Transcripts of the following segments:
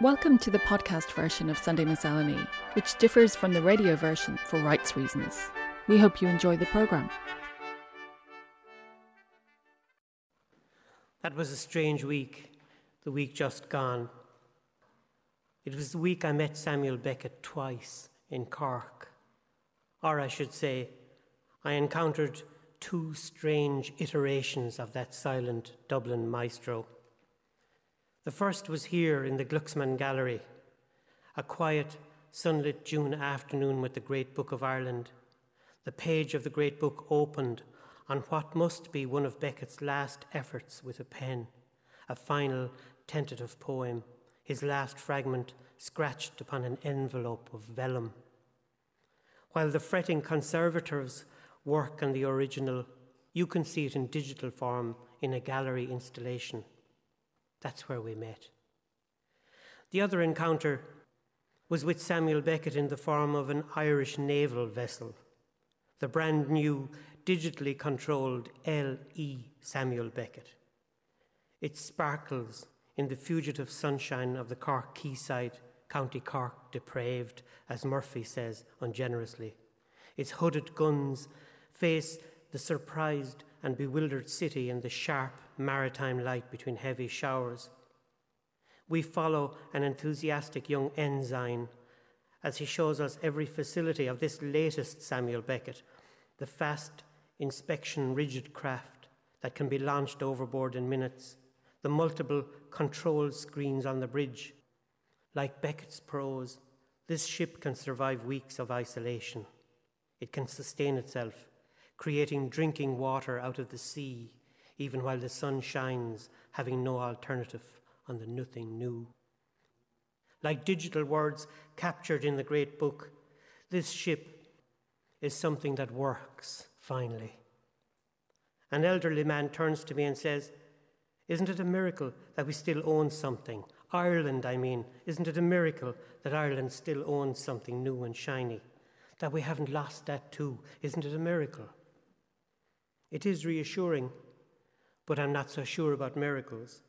Welcome to the podcast version of Sunday Miscellany, which differs from the radio version for rights reasons. We hope you enjoy the programme. That was a strange week, the week just gone. It was the week I met Samuel Beckett twice in Cork. Or I should say, I encountered two strange iterations of that silent Dublin maestro. The first was here in the Glucksman Gallery, a quiet, sunlit June afternoon with the Great Book of Ireland. The page of the Great Book opened on what must be one of Beckett's last efforts with a pen, a final tentative poem, his last fragment scratched upon an envelope of vellum. While the fretting conservators work on the original, you can see it in digital form in a gallery installation. That's where we met. The other encounter was with Samuel Beckett in the form of an Irish naval vessel, the brand new digitally controlled LE Samuel Beckett. It sparkles in the fugitive sunshine of the Cork quayside, County Cork depraved, as Murphy says ungenerously. Its hooded guns face the surprised and bewildered city in the sharp maritime light between heavy showers. We follow an enthusiastic young ensign as he shows us every facility of this latest Samuel Beckett, the fast inspection rigid craft that can be launched overboard in minutes, the multiple control screens on the bridge. Like Beckett's prose, this ship can survive weeks of isolation. It can sustain itself creating drinking water out of the sea, even while the sun shines, having no alternative on the nothing new. Like digital words captured in the great book, this ship is something that works, finally. An elderly man turns to me and says, Isn't it a miracle that we still own something? Ireland, I mean, isn't it a miracle that Ireland still owns something new and shiny? That we haven't lost that too? Isn't it a miracle? It is reassuring, but I'm not so sure about miracles.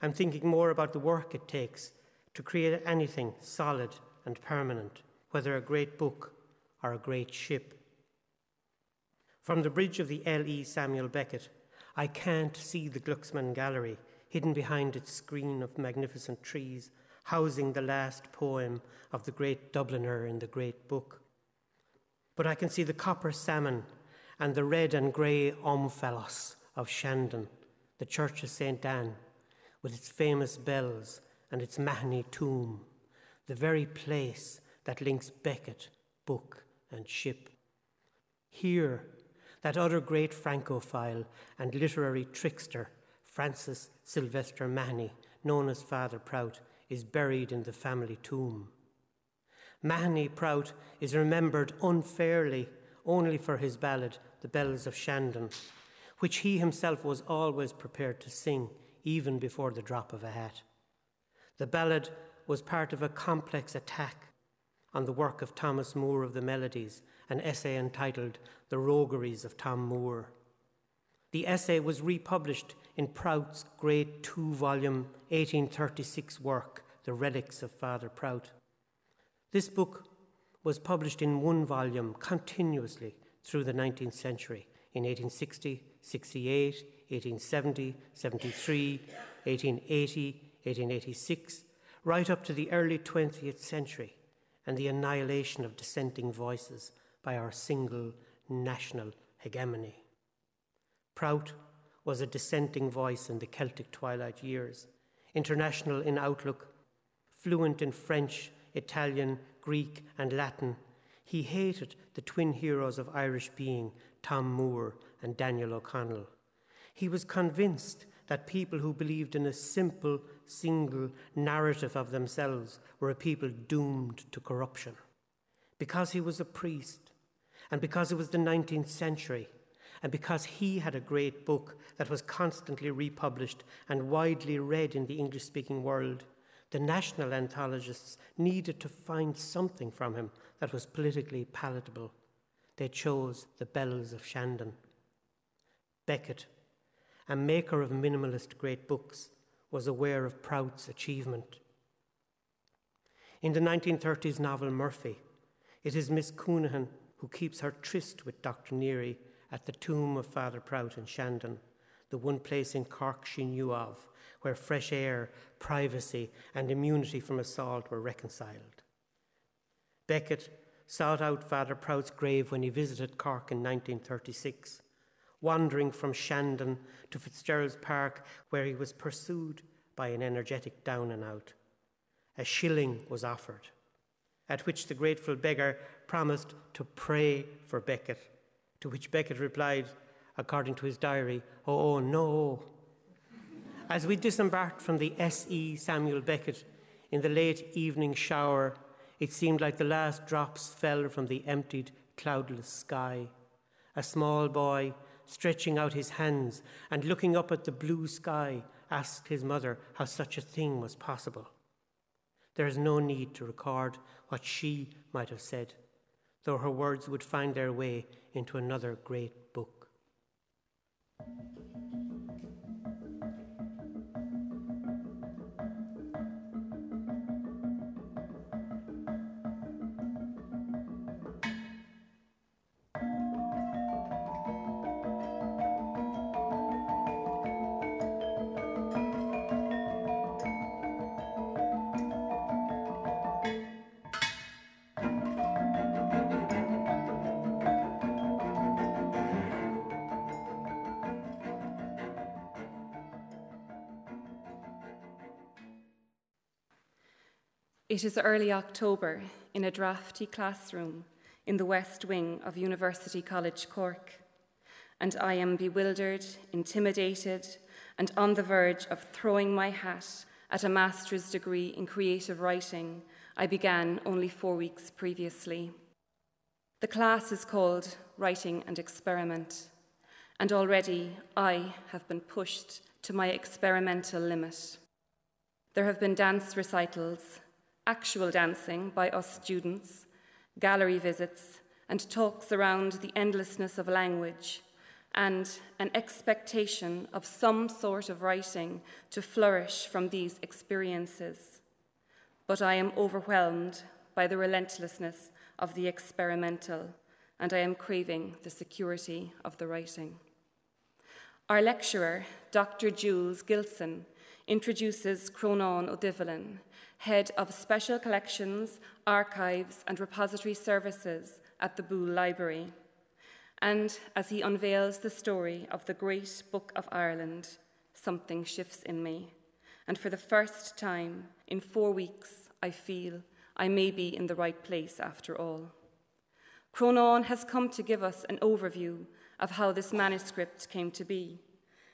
I'm thinking more about the work it takes to create anything solid and permanent, whether a great book or a great ship. From the bridge of the L.E. Samuel Beckett, I can't see the Glucksman Gallery, hidden behind its screen of magnificent trees, housing the last poem of the great Dubliner in the great book. But I can see the copper salmon and the red and grey Omphalos of Shandon, the church of St. Anne, with its famous bells and its Mahony tomb, the very place that links Beckett, book, and ship. Here, that other great Francophile and literary trickster, Francis Sylvester Mahony, known as Father Prout, is buried in the family tomb. Mahony Prout is remembered unfairly only for his ballad, The Bells of Shandon, which he himself was always prepared to sing, even before the drop of a hat. The ballad was part of a complex attack on the work of Thomas Moore of the Melodies, an essay entitled The Rogueries of Tom Moore. The essay was republished in Prout's great two volume 1836 work, The Relics of Father Prout. This book was published in one volume continuously through the 19th century in 1860, 68, 1870, 73, 1880, 1886, right up to the early 20th century and the annihilation of dissenting voices by our single national hegemony. Prout was a dissenting voice in the Celtic twilight years, international in outlook, fluent in French, Italian, Greek, and Latin, he hated the twin heroes of Irish being, Tom Moore and Daniel O'Connell. He was convinced that people who believed in a simple, single narrative of themselves were a people doomed to corruption. Because he was a priest, and because it was the 19th century, and because he had a great book that was constantly republished and widely read in the English speaking world, the national anthologists needed to find something from him that was politically palatable. They chose the Bells of Shandon. Beckett, a maker of minimalist great books, was aware of Prout's achievement. In the 1930s novel Murphy, it is Miss Counihan who keeps her tryst with Dr. Neary at the tomb of Father Prout in Shandon, the one place in Cork she knew of where fresh air, privacy, and immunity from assault were reconciled. Beckett sought out Father Prout's grave when he visited Cork in 1936, wandering from Shandon to Fitzgerald's Park, where he was pursued by an energetic down and out. A shilling was offered, at which the grateful beggar promised to pray for Beckett, to which Beckett replied, according to his diary, Oh, oh no. As we disembarked from the L.E. Samuel Beckett in the late evening shower, it seemed like the last drops fell from the emptied, cloudless sky. A small boy, stretching out his hands and looking up at the blue sky, asked his mother how such a thing was possible. There is no need to record what she might have said, though her words would find their way into another great book. It is early October in a drafty classroom in the west wing of University College Cork, and I am bewildered, intimidated, and on the verge of throwing my hat at a master's degree in creative writing I began only four weeks previously. The class is called Writing and Experiment, and already I have been pushed to my experimental limit. There have been dance recitals, actual dancing by us students, gallery visits, and talks around the endlessness of language, and an expectation of some sort of writing to flourish from these experiences. But I am overwhelmed by the relentlessness of the experimental, and I am craving the security of the writing. Our lecturer, Dr. Jools Gilson, introduces Cronan Ó Doibhlin Head of Special Collections, Archives and Repository Services at the Boole Library. And as he unveils the story of the great Book of Ireland, something shifts in me. And for the first time in four weeks, I feel I may be in the right place after all. Cronan has come to give us an overview of how this manuscript came to be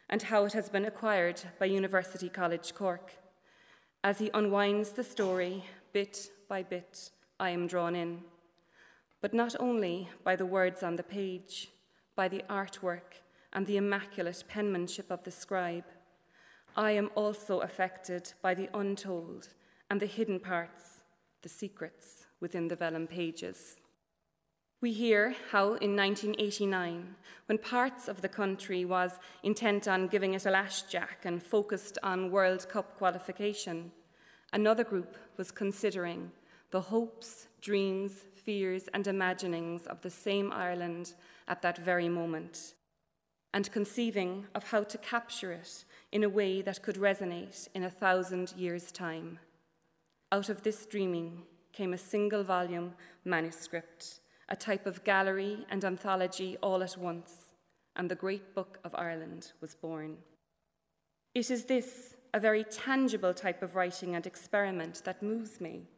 and how it has been acquired by University College Cork. As he unwinds the story, bit by bit, I am drawn in. But not only by the words on the page, by the artwork and the immaculate penmanship of the scribe. I am also affected by the untold and the hidden parts, the secrets within the vellum pages. We hear how in 1989, when parts of the country was intent on giving it a lash jack and focused on World Cup qualification, another group was considering the hopes, dreams, fears, and imaginings of the same Ireland at that very moment, and conceiving of how to capture it in a way that could resonate in a thousand years' time. Out of this dreaming came a single volume manuscript a type of gallery and anthology all at once, and the great book of Ireland was born. It is this, a very tangible type of writing and experiment, that moves me,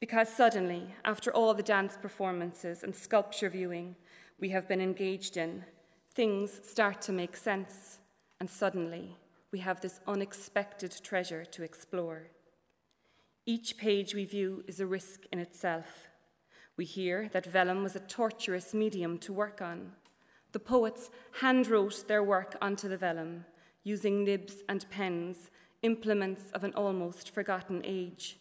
because suddenly, after all the dance performances and sculpture viewing we have been engaged in, things start to make sense, and suddenly we have this unexpected treasure to explore. Each page we view is a risk in itself we hear that vellum was a tortuous medium to work on. The poets handwrote their work onto the vellum, using nibs and pens, implements of an almost forgotten age,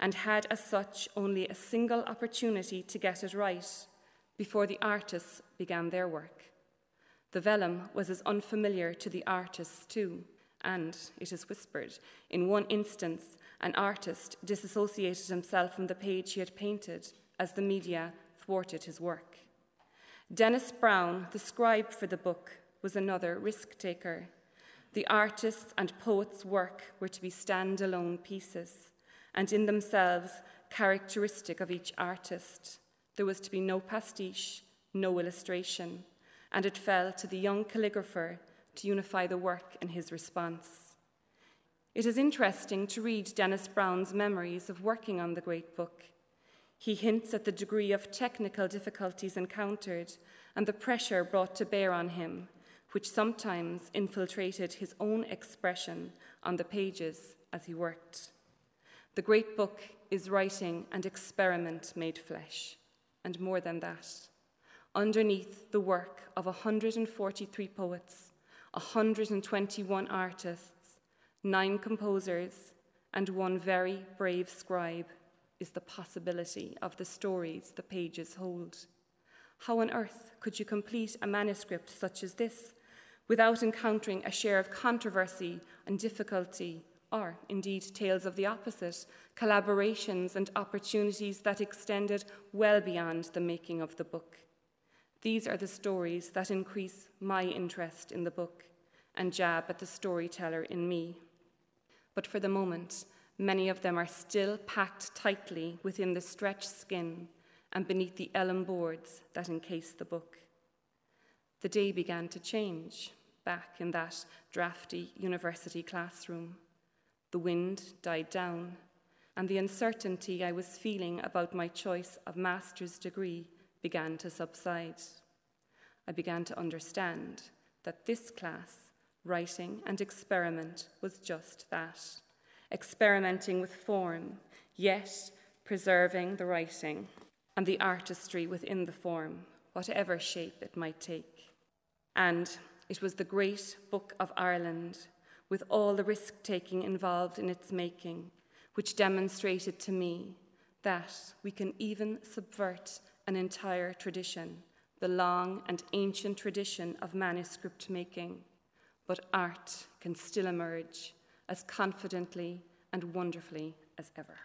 and had as such only a single opportunity to get it right before the artists began their work. The vellum was as unfamiliar to the artists, too, and, it is whispered, in one instance, an artist disassociated himself from the page he had painted as the media thwarted his work. Denis Brown, the scribe for the book, was another risk taker. The artist's and poet's work were to be standalone pieces, and in themselves characteristic of each artist. There was to be no pastiche, no illustration, and it fell to the young calligrapher to unify the work in his response. It is interesting to read Denis Brown's memories of working on the great book. He hints at the degree of technical difficulties encountered and the pressure brought to bear on him, which sometimes infiltrated his own expression on the pages as he worked. The great book is writing and experiment made flesh, and more than that. Underneath the work of 143 poets, 121 artists, nine composers, and one very brave scribe is the possibility of the stories the pages hold. How on earth could you complete a manuscript such as this without encountering a share of controversy and difficulty, or indeed tales of the opposite, collaborations and opportunities that extended well beyond the making of the book? These are the stories that increase my interest in the book and jab at the storyteller in me. But for the moment, many of them are still packed tightly within the stretched skin and beneath the elm boards that encase the book. The day began to change back in that drafty university classroom. The wind died down, and the uncertainty I was feeling about my choice of master's degree began to subside. I began to understand that this class, writing and experiment, was just that experimenting with form, yet preserving the writing and the artistry within the form, whatever shape it might take. And it was the great Book of Ireland, with all the risk taking involved in its making, which demonstrated to me that we can even subvert an entire tradition, the long and ancient tradition of manuscript making, but art can still emerge as confidently and wonderfully as ever.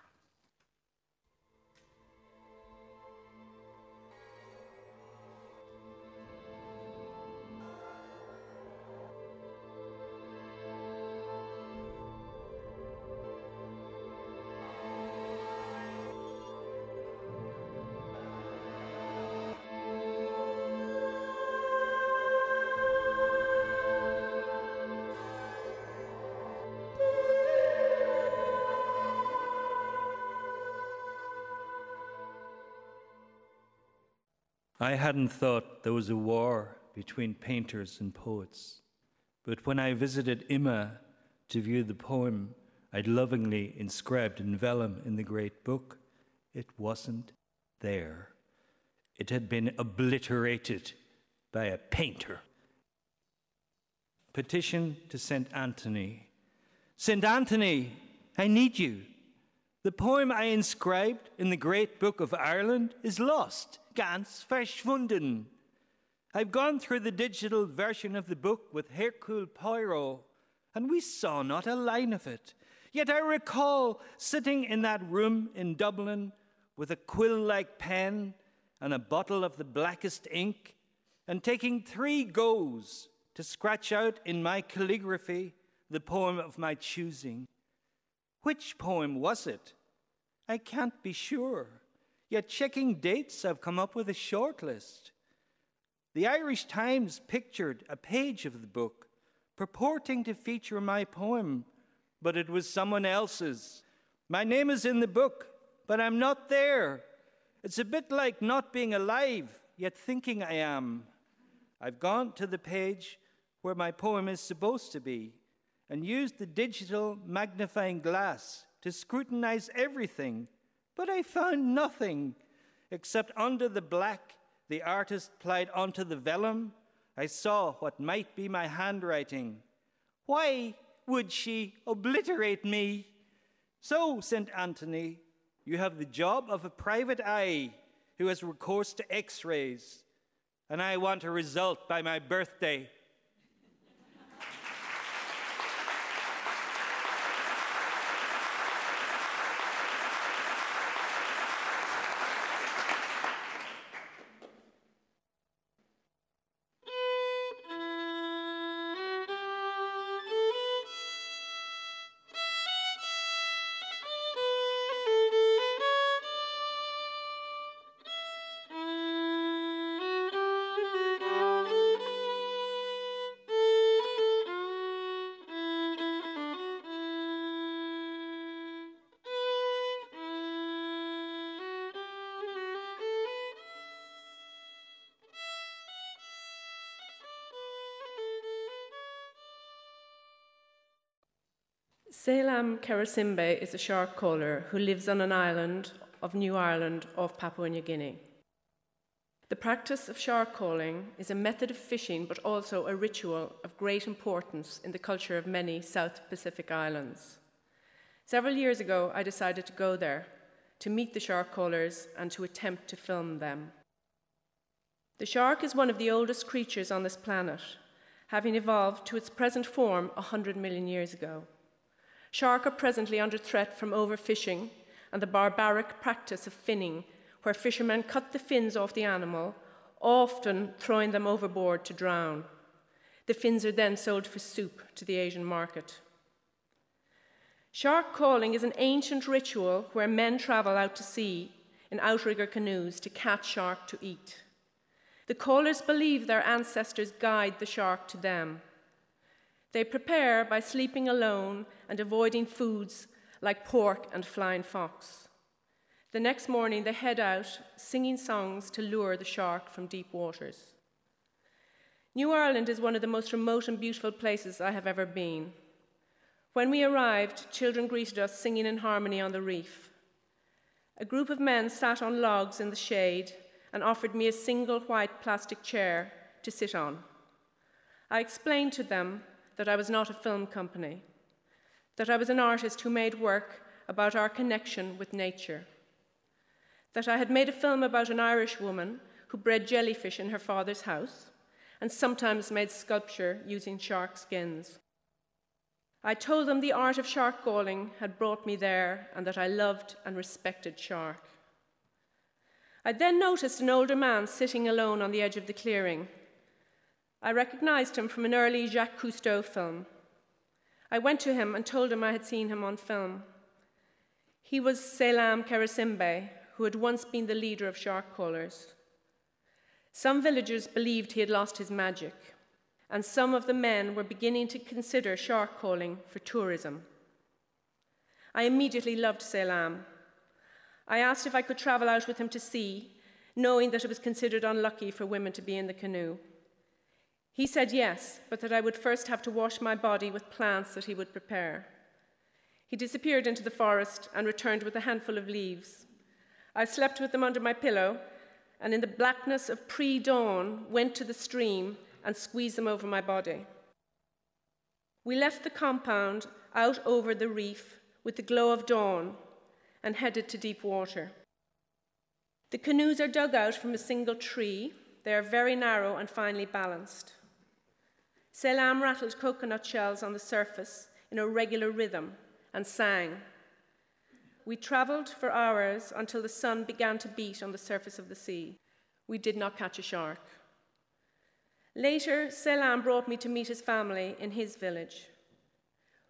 I hadn't thought there was a war between painters and poets, but when I visited Imma to view the poem I'd lovingly inscribed in vellum in the great book, it wasn't there. It had been obliterated by a painter. Petition to St. Anthony. St. Anthony, I need you. The poem I inscribed in the great book of Ireland is lost ganz verschwunden. I've gone through the digital version of the book with Hercule Poirot, and we saw not a line of it. Yet I recall sitting in that room in Dublin with a quill like pen and a bottle of the blackest ink, and taking three goes to scratch out in my calligraphy the poem of my choosing. Which poem was it? I can't be sure. Yet, checking dates, I've come up with a short list. The Irish Times pictured a page of the book purporting to feature my poem, but it was someone else's. My name is in the book, but I'm not there. It's a bit like not being alive, yet thinking I am. I've gone to the page where my poem is supposed to be and used the digital magnifying glass to scrutinize everything but I found nothing except under the black the artist plied onto the vellum. I saw what might be my handwriting. Why would she obliterate me? So, St. Anthony, you have the job of a private eye who has recourse to x rays, and I want a result by my birthday. Selam Karasimbe is a shark caller who lives on an island of New Ireland off Papua New Guinea. The practice of shark calling is a method of fishing, but also a ritual of great importance in the culture of many South Pacific islands. Several years ago, I decided to go there to meet the shark callers and to attempt to film them. The shark is one of the oldest creatures on this planet, having evolved to its present form 100 million years ago. Shark are presently under threat from overfishing and the barbaric practice of finning where fishermen cut the fins off the animal, often throwing them overboard to drown. The fins are then sold for soup to the Asian market. Shark calling is an ancient ritual where men travel out to sea in outrigger canoes to catch shark to eat. The callers believe their ancestors guide the shark to them. They prepare by sleeping alone and avoiding foods like pork and flying fox. The next morning, they head out singing songs to lure the shark from deep waters. New Ireland is one of the most remote and beautiful places I have ever been. When we arrived, children greeted us singing in harmony on the reef. A group of men sat on logs in the shade and offered me a single white plastic chair to sit on. I explained to them that I was not a film company, that I was an artist who made work about our connection with nature that I had made a film about an Irish woman who bred jellyfish in her father's house and sometimes made sculpture using shark skins. I told them the art of shark calling had brought me there and that I loved and respected shark. I then noticed an older man sitting alone on the edge of the clearing. I recognized him from an early Jacques Cousteau film. I went to him and told him I had seen him on film. He was Selam Karasimbe, who had once been the leader of shark callers. Some villagers believed he had lost his magic, and some of the men were beginning to consider shark calling for tourism. I immediately loved Selam. I asked if I could travel out with him to sea, knowing that it was considered unlucky for women to be in the canoe. He said yes, but that I would first have to wash my body with plants that he would prepare. He disappeared into the forest and returned with a handful of leaves. I slept with them under my pillow, and in the blackness of pre dawn, went to the stream and squeezed them over my body. We left the compound out over the reef with the glow of dawn and headed to deep water. The canoes are dug out from a single tree. They are very narrow and finely balanced. Selam rattled coconut shells on the surface in a regular rhythm and sang. We travelled for hours until the sun began to beat on the surface of the sea. We did not catch a shark. Later, Selam brought me to meet his family in his village.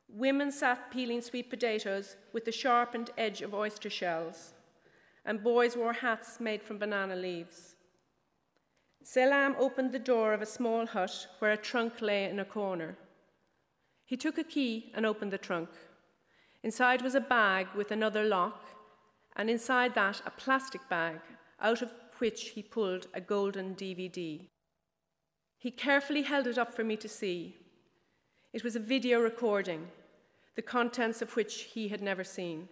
Women sat peeling sweet potatoes with the sharpened edge of oyster shells, and boys wore hats made from banana leaves. Selam opened the door of a small hut where a trunk lay in a corner. He took a key and opened the trunk. Inside was a bag with another lock, and inside that, a plastic bag, out of which he pulled a golden DVD. He carefully held it up for me to see. It was a video recording, the contents of which he had never seen.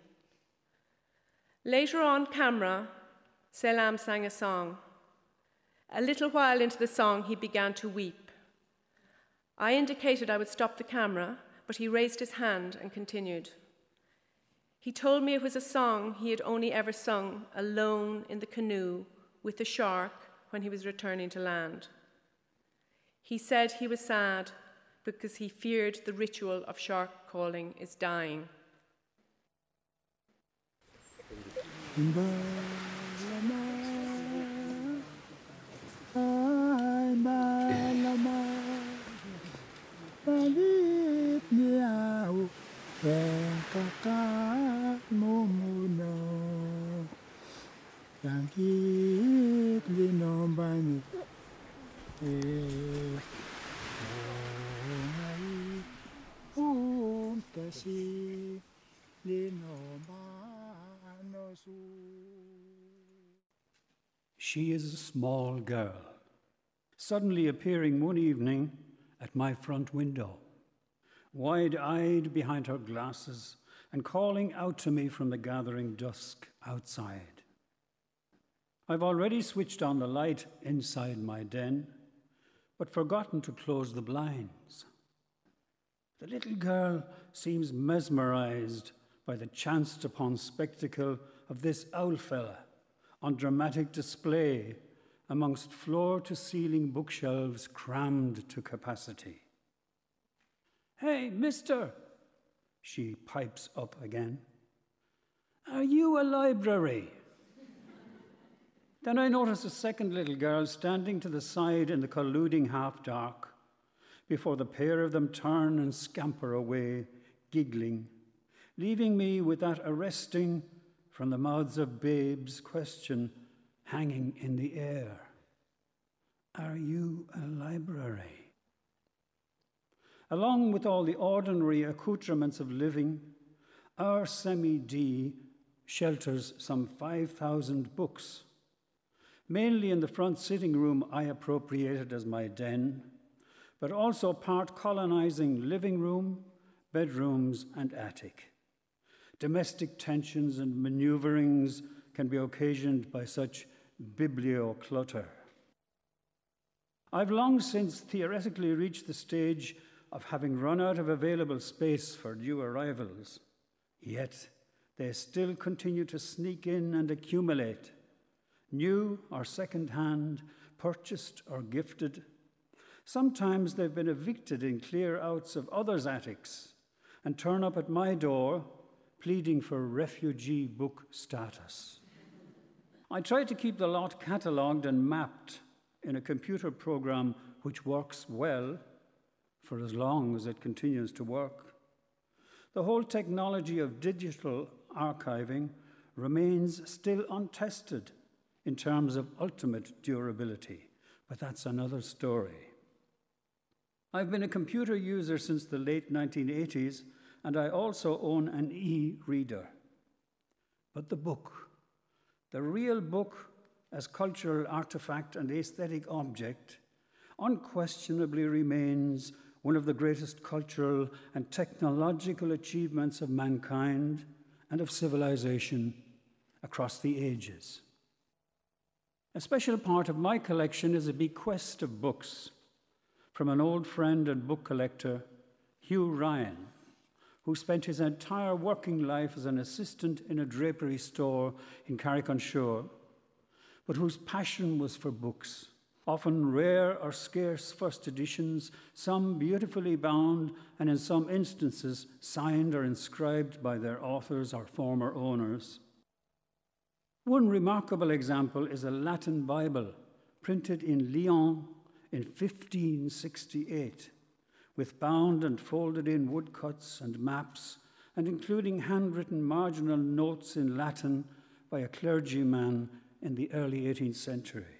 Later on camera, Selam sang a song. A little while into the song, he began to weep. I indicated I would stop the camera, but he raised his hand and continued. He told me it was a song he had only ever sung alone in the canoe with the shark when he was returning to land. He said he was sad because he feared the ritual of shark calling is dying. She is a small girl, suddenly appearing one evening at my front window. wide eyed behind her glasses and calling out to me from the gathering dusk outside. I've already switched on the light inside my den, but forgotten to close the blinds. The little girl seems mesmerized by the chanced upon spectacle of this owl fella on dramatic display amongst floor to ceiling bookshelves crammed to capacity. Hey, mister, she pipes up again. Are you a library? then I notice a second little girl standing to the side in the colluding half dark before the pair of them turn and scamper away, giggling, leaving me with that arresting, from the mouths of babes question hanging in the air. Are you a library? Along with all the ordinary accoutrements of living, our semi D shelters some 5,000 books, mainly in the front sitting room I appropriated as my den, but also part colonizing living room, bedrooms, and attic. Domestic tensions and maneuverings can be occasioned by such biblioclutter. I've long since theoretically reached the stage of having run out of available space for new arrivals, yet they still continue to sneak in and accumulate, new or second hand, purchased or gifted. Sometimes they've been evicted in clear outs of others' attics and turn up at my door pleading for refugee book status. I try to keep the lot catalogued and mapped in a computer program which works well for as long as it continues to work. The whole technology of digital archiving remains still untested in terms of ultimate durability, but that's another story. I've been a computer user since the late 1980s, and I also own an e reader. But the book, the real book as cultural artifact and aesthetic object, unquestionably remains one of the greatest cultural and technological achievements of mankind and of civilization across the ages. A special part of my collection is a bequest of books from an old friend and book collector, Hugh Ryan, who spent his entire working life as an assistant in a drapery store in Carrick-on-Suir, but whose passion was for books often rare or scarce first editions, some beautifully bound, and in some instances signed or inscribed by their authors or former owners. One remarkable example is a Latin Bible printed in Lyon in 1568, with bound and folded in woodcuts and maps, and including handwritten marginal notes in Latin by a clergyman in the early 18th century.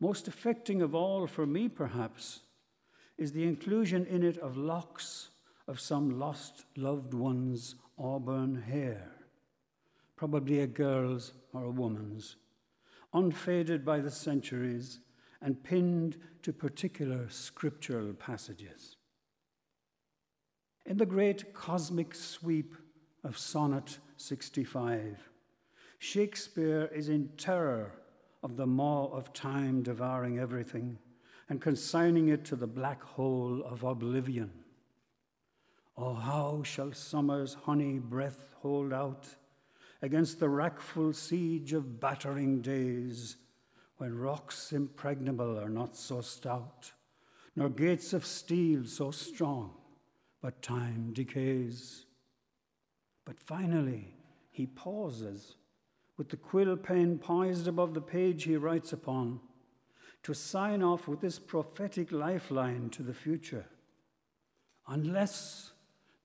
Most affecting of all for me, perhaps, is the inclusion in it of locks of some lost loved one's auburn hair, probably a girl's or a woman's, unfaded by the centuries and pinned to particular scriptural passages. In the great cosmic sweep of Sonnet 65, Shakespeare is in terror of the maw of time devouring everything and consigning it to the black hole of oblivion. Oh, how shall summer's honey breath hold out against the rackful siege of battering days, when rocks impregnable are not so stout, nor gates of steel so strong, but time decays. But finally, he pauses with the quill pen poised above the page he writes upon, to sign off with this prophetic lifeline to the future. Unless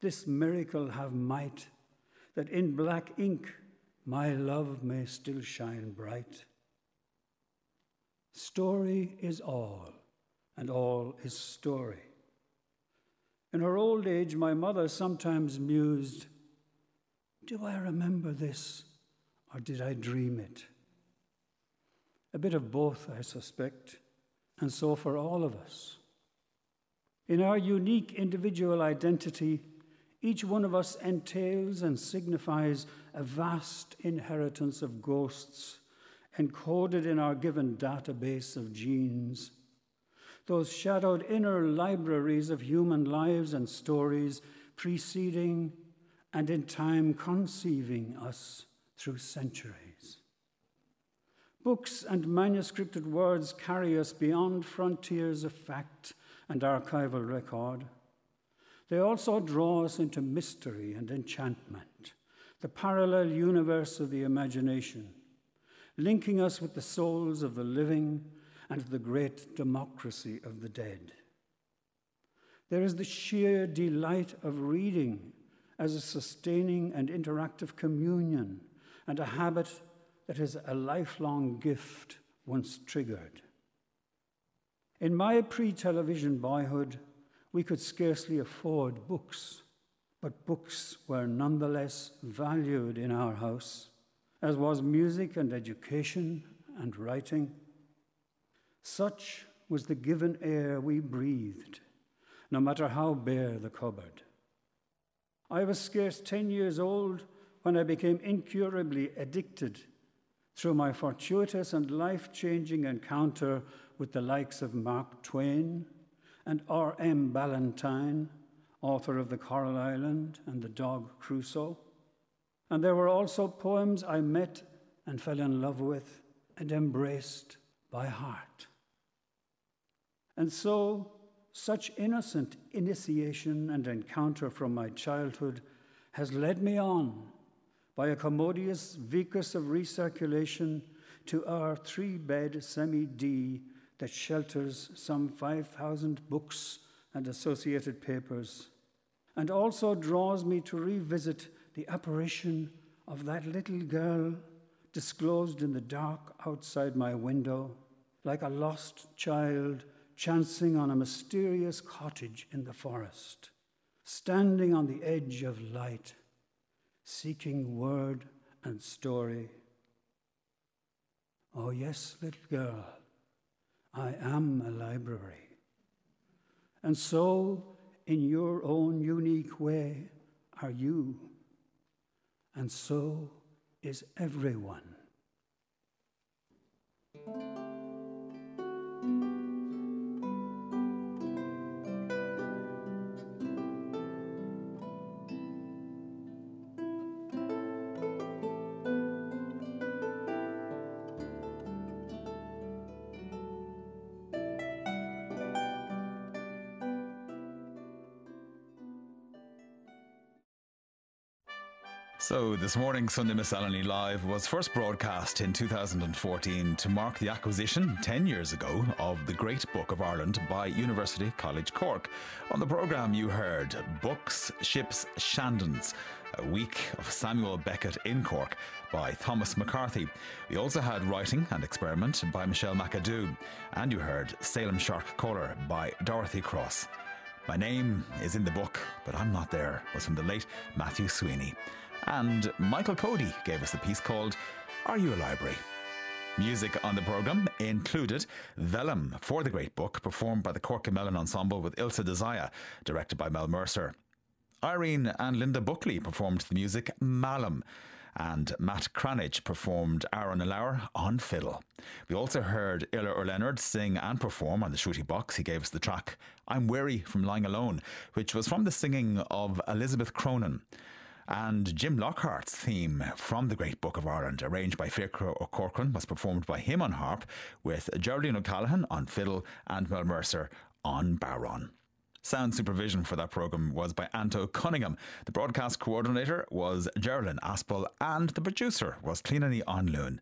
this miracle have might, that in black ink my love may still shine bright. Story is all, and all is story. In her old age, my mother sometimes mused, Do I remember this? or did I dream it? A bit of both, I suspect, and so for all of us. In our unique individual identity, each one of us entails and signifies a vast inheritance of ghosts encoded in our given database of genes. Those shadowed inner libraries of human lives and stories preceding and in time conceiving us through centuries. Books and manuscripted words carry us beyond frontiers of fact and archival record. They also draw us into mystery and enchantment, the parallel universe of the imagination, linking us with the souls of the living and the great democracy of the dead. There is the sheer delight of reading as a sustaining and interactive communion and a habit that is a lifelong gift once triggered. In my pre television boyhood, we could scarcely afford books, but books were nonetheless valued in our house, as was music and education and writing. Such was the given air we breathed, no matter how bare the cupboard. I was scarce 10 years old when I became incurably addicted through my fortuitous and life changing encounter with the likes of Mark Twain and R.M. Ballantyne, author of The Coral Island and The Dog Crusoe. And there were also poems I met and fell in love with and embraced by heart. And so, such innocent initiation and encounter from my childhood has led me on by a commodious vicus of recirculation to our three bed semi D that shelters some 5,000 books and associated papers, and also draws me to revisit the apparition of that little girl disclosed in the dark outside my window, like a lost child chancing on a mysterious cottage in the forest, standing on the edge of light, seeking word and story. Oh, yes, little girl, I am a library. And so, in your own unique way, are you. And so is everyone. So, this morning, Sunday Miscellany Live was first broadcast in 2014 to mark the acquisition 10 years ago of the Great Book of Ireland by University College Cork. On the programme, you heard Books, Ships, Shandons, a week of Samuel Beckett in Cork by Thomas McCarthy. We also had Writing and Experiment by Michelle McAdoo, and you heard Salem Shark Caller by Dorothy Cross. My name is in the book, but I'm not there, was from the late Matthew Sweeney. And Michael Coady gave us a piece called Are You a Library? Music on the programme included Vellum for the Great Book, performed by the Cork Mellon Ensemble with Ilse Desire, directed by Mel Mercer. Irene and Linda Buckley performed the music Malum, and Matt Cranitch performed Aaron Lauer on fiddle. We also heard Iarla Leonard sing and perform on the shruti box. He gave us the track I'm Weary from Lying Alone, which was from the singing of Elizabeth Cronin and Jim Lockhart's theme from the Great Book of Ireland, arranged by Fiacre O'Corcoran, was performed by him on harp, with Geraldine O'Callaghan on fiddle and Mel Mercer on bodhrán. Sound supervision for that programme was by Anto Cunningham. The broadcast coordinator was Geraldine Aspel, and the producer was Clíodhna Ní Anluain.